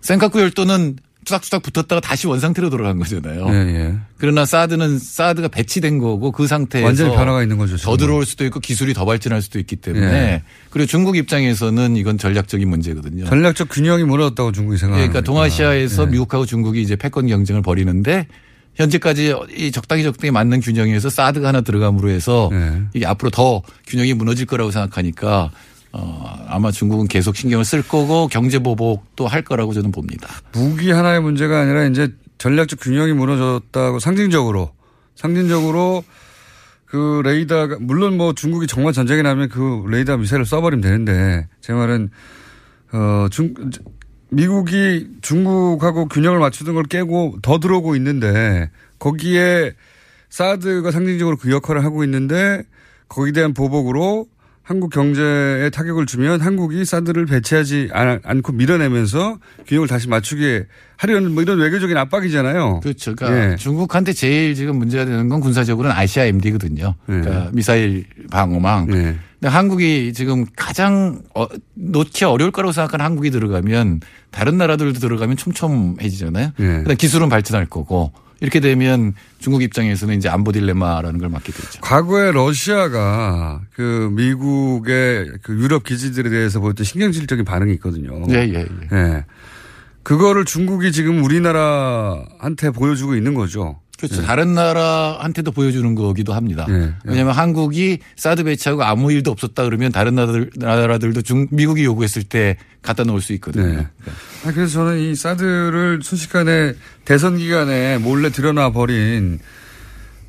센카쿠 열도는 뚜닥뚜닥 붙었다가 다시 원 상태로 돌아간 거잖아요. 예, 예. 그러나 사드는 사드가 배치된 거고 그 상태에서 완전히 변화가 있는 거죠. 더 들어올 수도 있고 기술이 더 발전할 수도 있기 때문에 예. 그리고 중국 입장에서는 이건 전략적인 문제거든요. 전략적 균형이 무너졌다고 중국이 예, 생각하는 그러니까 동아시아에서 미국하고 중국이 이제 패권 경쟁을 벌이는데 현재까지 이 적당히 적당히 맞는 균형에서 사드가 하나 들어감으로 해서 이게 앞으로 더 균형이 무너질 거라고 생각하니까 어, 아마 중국은 계속 신경을 쓸 거고 경제 보복도 할 거라고 저는 봅니다. 무기 하나의 문제가 아니라 이제 전략적 균형이 무너졌다고 상징적으로 상징적으로 그 레이더가 물론 뭐 중국이 정말 전쟁이 나면 그 레이더 미사일을 쏴버리면 되는데 제 말은 어 중 미국이 중국하고 균형을 맞추던 걸 깨고 더 들어오고 있는데 거기에 사드가 상징적으로 그 역할을 하고 있는데 거기에 대한 보복으로 한국 경제에 타격을 주면 한국이 사드를 배치하지 않- 않고 밀어내면서 균형을 다시 맞추게 하려는 뭐 이런 외교적인 압박이잖아요. 그렇죠. 그러니까 예. 중국한테 제일 지금 문제가 되는 건 군사적으로는 ICIMD거든요. 그러니까 미사일 방어망. 근데 한국이 지금 가장 어, 놓기 어려울 거라고 생각하는 한국이 들어가면 다른 나라들도 들어가면 촘촘해지잖아요. 예. 그다음 기술은 발전할 거고 이렇게 되면 중국 입장에서는 이제 안보 딜레마라는 걸 맞게 되죠. 과거에 러시아가 그 미국의 그 유럽 기지들에 대해서 보였던 신경질적인 반응이 있거든요. 예, 예, 예. 그거를 중국이 지금 우리나라한테 보여주고 있는 거죠. 그렇죠. 다른 나라한테도 보여주는 거기도 합니다. 예. 왜냐하면 한국이 사드 배치하고 아무 일도 없었다 그러면 다른 나라들, 나라들도 중, 미국이 요구했을 때 갖다 놓을 수 있거든요. 네. 아, 그래서 저는 이 사드를 순식간에 대선 기간에 몰래 들여놔 버린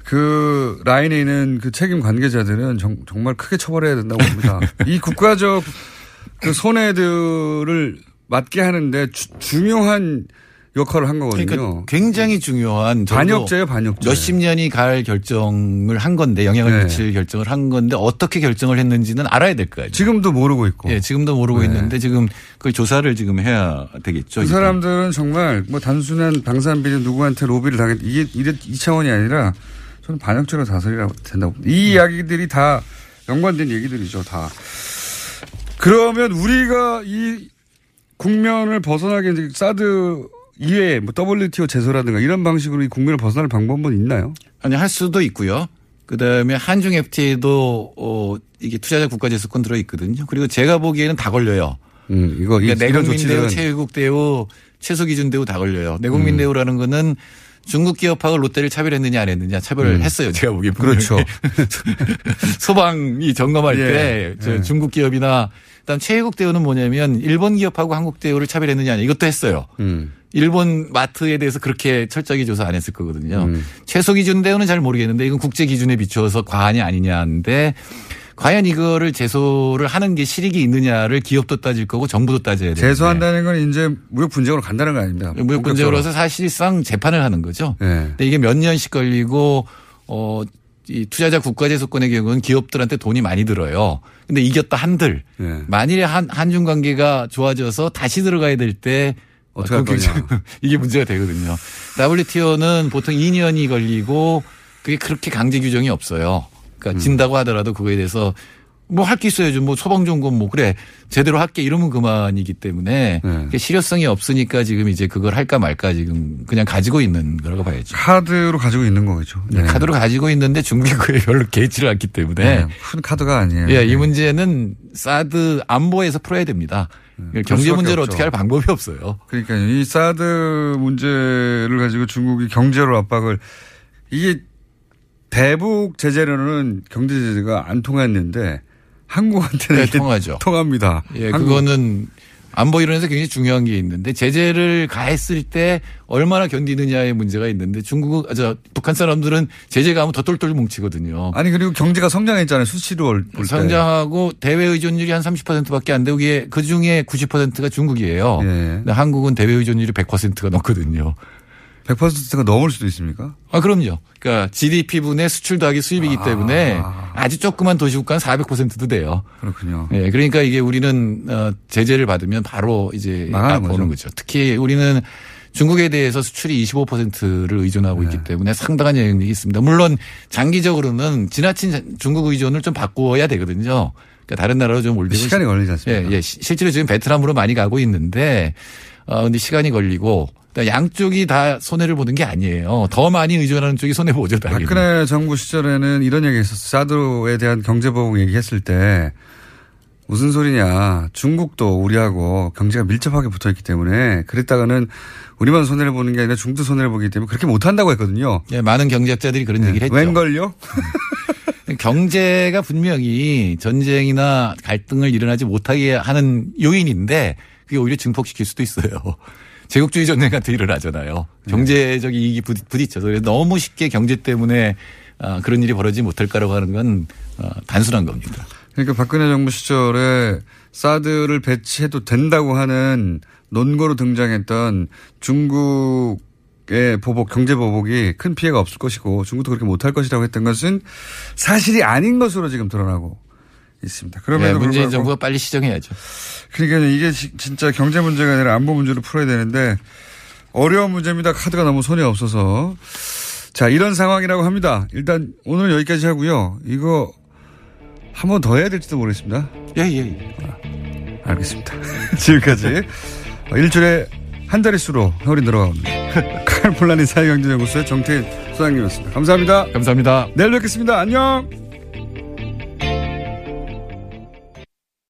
그 라인에 있는 그 책임 관계자들은 정, 말 크게 처벌해야 된다고 봅니다. 이 국가적 그 손해들을 맞게 하는데 주, 중요한 역할을 한 거거든요. 그러니까 굉장히 중요한 반역죄예요, 반역죄. 몇십 년이 갈 결정을 한 건데 영향을 네. 미칠 결정을 한 건데 어떻게 결정을 했는지는 알아야 될 거예요. 지금도 모르고 있고. 예, 지금도 모르고 네. 있는데 지금 그 조사를 지금 해야 되겠죠. 그 사람들은 정말 뭐 단순한 방산비리 누구한테 로비를 당했 이게 이래 이 차원이 아니라 저는 반역죄로 다스리라고 된다고. 이 이야기들이 다 연관된 얘기들이죠, 다. 그러면 우리가 이 국면을 벗어나게 이제 사드 이외에 뭐 WTO 제소라든가 이런 방식으로 이 국면을 벗어날 방법은 있나요? 아니 할 수도 있고요. 그다음에 한중 FTA도 어 이게 투자자 국가 제소권 들어 있거든요. 그리고 제가 보기에는 다 걸려요. 음, 이거 그러니까 내국민 대우, 체육 대우, 최소 기준 대우 다 걸려요. 내국민 음. 대우라는 거는 중국 기업하고 롯데를 차별했느냐 안 했느냐 차별을 음. 했어요. 제가 보기에 그렇죠. 소방이 점검할 예. 때저 예. 중국 기업이나 일단 최국 대우는 뭐냐면 일본 기업하고 한국 대우를 차별했느냐 이것도 했어요. 음. 일본 마트에 대해서 그렇게 철저하게 조사 안 했을 거거든요. 음. 최소 기준 대우는 잘 모르겠는데 이건 국제 기준에 비추어서 과하냐 아니냐인데 과연 이거를 제소를 하는 게 실익이 있느냐를 기업도 따질 거고 정부도 따져야 돼요. 제소한다는 건 이제 무역 분쟁으로 간다는 거 아닙니다. 무역 분쟁으로서 사실상 재판을 하는 거죠. 네. 근데 이게 몇 년씩 걸리고 어, 이 투자자 국가제소권의 경우는 기업들한테 돈이 많이 들어요. 근데 이겼다 한들 네. 만일에 한, 한중 관계가 좋아져서 다시 들어가야 될 때 어떻게 할 그게 거냐. 이게 문제가 되거든요. WTO는 보통 2년이 걸리고 그게 그렇게 강제 규정이 없어요. 음. 그러니까 진다고 하더라도 그거에 대해서 뭐 할 게 있어야죠. 뭐 소방정건 뭐 그래 제대로 할게 이러면 그만이기 때문에 네. 실효성이 없으니까 지금 이제 그걸 할까 말까 지금 그냥 가지고 있는 거라고 봐야죠. 카드로 가지고 있는 거겠죠. 네, 카드로 가지고 있는데 그에 별로 개의치를 않기 때문에 네, 큰 카드가 아니에요. 예, 이 네. 문제는 사드 안보에서 풀어야 됩니다. 그럴 경제 수밖에 문제를 없죠. 어떻게 할 방법이 없어요. 그러니까 이 사드 문제를 가지고 중국이 경제로 압박을 이게 대북 제재로는 경제 제재가 안 통했는데 한국한테는 네, 통하죠. 통합니다. 예, 한국- 그거는 안보 이론에서 굉장히 중요한 게 있는데 제재를 가했을 때 얼마나 견디느냐의 문제가 있는데 중국, 아, 저 북한 사람들은 제재 가면 더 똘똘 뭉치거든요. 아니 그리고 경제가 성장했잖아요. 수치로 볼 때. 성장하고 대외 의존율이 한 30%밖에 안 되고 이게 그 중에 90%가 중국이에요. 예. 한국은 대외 의존율이 100%가 넘거든요. 100%가 넘을 수도 있습니까? 아, 그럼요. 그러니까 GDP 분의 수출 더하기 수입이기 때문에 아주 조그만 도시국가는 400%도 돼요. 그렇군요. 예, 그러니까 이게 우리는 어, 제재를 받으면 바로 이제 나가는 아, 거죠. 특히 우리는 중국에 대해서 수출이 25%를 의존하고 네. 있기 때문에 상당한 영향력이 있습니다. 물론 장기적으로는 지나친 중국 의존을 좀 바꾸어야 되거든요. 그러니까 다른 나라로 좀 올리고 시간이 걸리지 않습니까? 예, 예. 시- 실제로 지금 베트남으로 많이 가고 있는데 어 근데 시간이 걸리고 그러니까 양쪽이 다 손해를 보는 게 아니에요. 더 많이 의존하는 쪽이 손해 보죠. 당연히. 박근혜 정부 시절에는 이런 얘기 했었어요. 사드에 대한 경제보복 얘기했을 때 무슨 소리냐. 중국도 우리하고 경제가 밀접하게 붙어 있기 때문에 그랬다가는 우리만 손해를 보는 게 아니라 중국도 손해를 보기 때문에 그렇게 못 한다고 했거든요. 예, 많은 경제학자들이 그런 얘기를 했죠. 웬걸요? 경제가 분명히 전쟁이나 갈등을 일어나지 못하게 하는 요인인데 그게 오히려 증폭시킬 수도 있어요. 제국주의 전쟁 같은 게 일어나잖아요. 경제적 이익이 부딪- 부딪혀서 너무 쉽게 경제 때문에 아, 그런 일이 벌어지지 못할 거라고 하는 건 어, 단순한 겁니다. 그러니까 박근혜 정부 시절에 사드를 배치해도 된다고 하는 논거로 등장했던 중국의 보복, 경제 보복이 큰 피해가 없을 것이고 중국도 그렇게 못할 것이라고 했던 것은 사실이 아닌 것으로 지금 드러나고 있습니다. 네, 그럼에도 문재인 정부가 빨리 시정해야죠. 그러니까 이게 지- 진짜 경제 문제가 아니라 안보 문제로 풀어야 되는데 어려운 문제입니다. 카드가 너무 손이 없어서. 자, 이런 상황이라고 합니다. 일단 오늘 여기까지 하고요. 이거 한 번 더 해야 될지도 모르겠습니다. 예, 예, 예. 알겠습니다. 지금까지 일주일에 한 달의 수로 허리 늘어갑니다. 칼폴라니 사회경제연구소의 정태인 소장님이었습니다. 감사합니다. 감사합니다. 내일 뵙겠습니다. 안녕.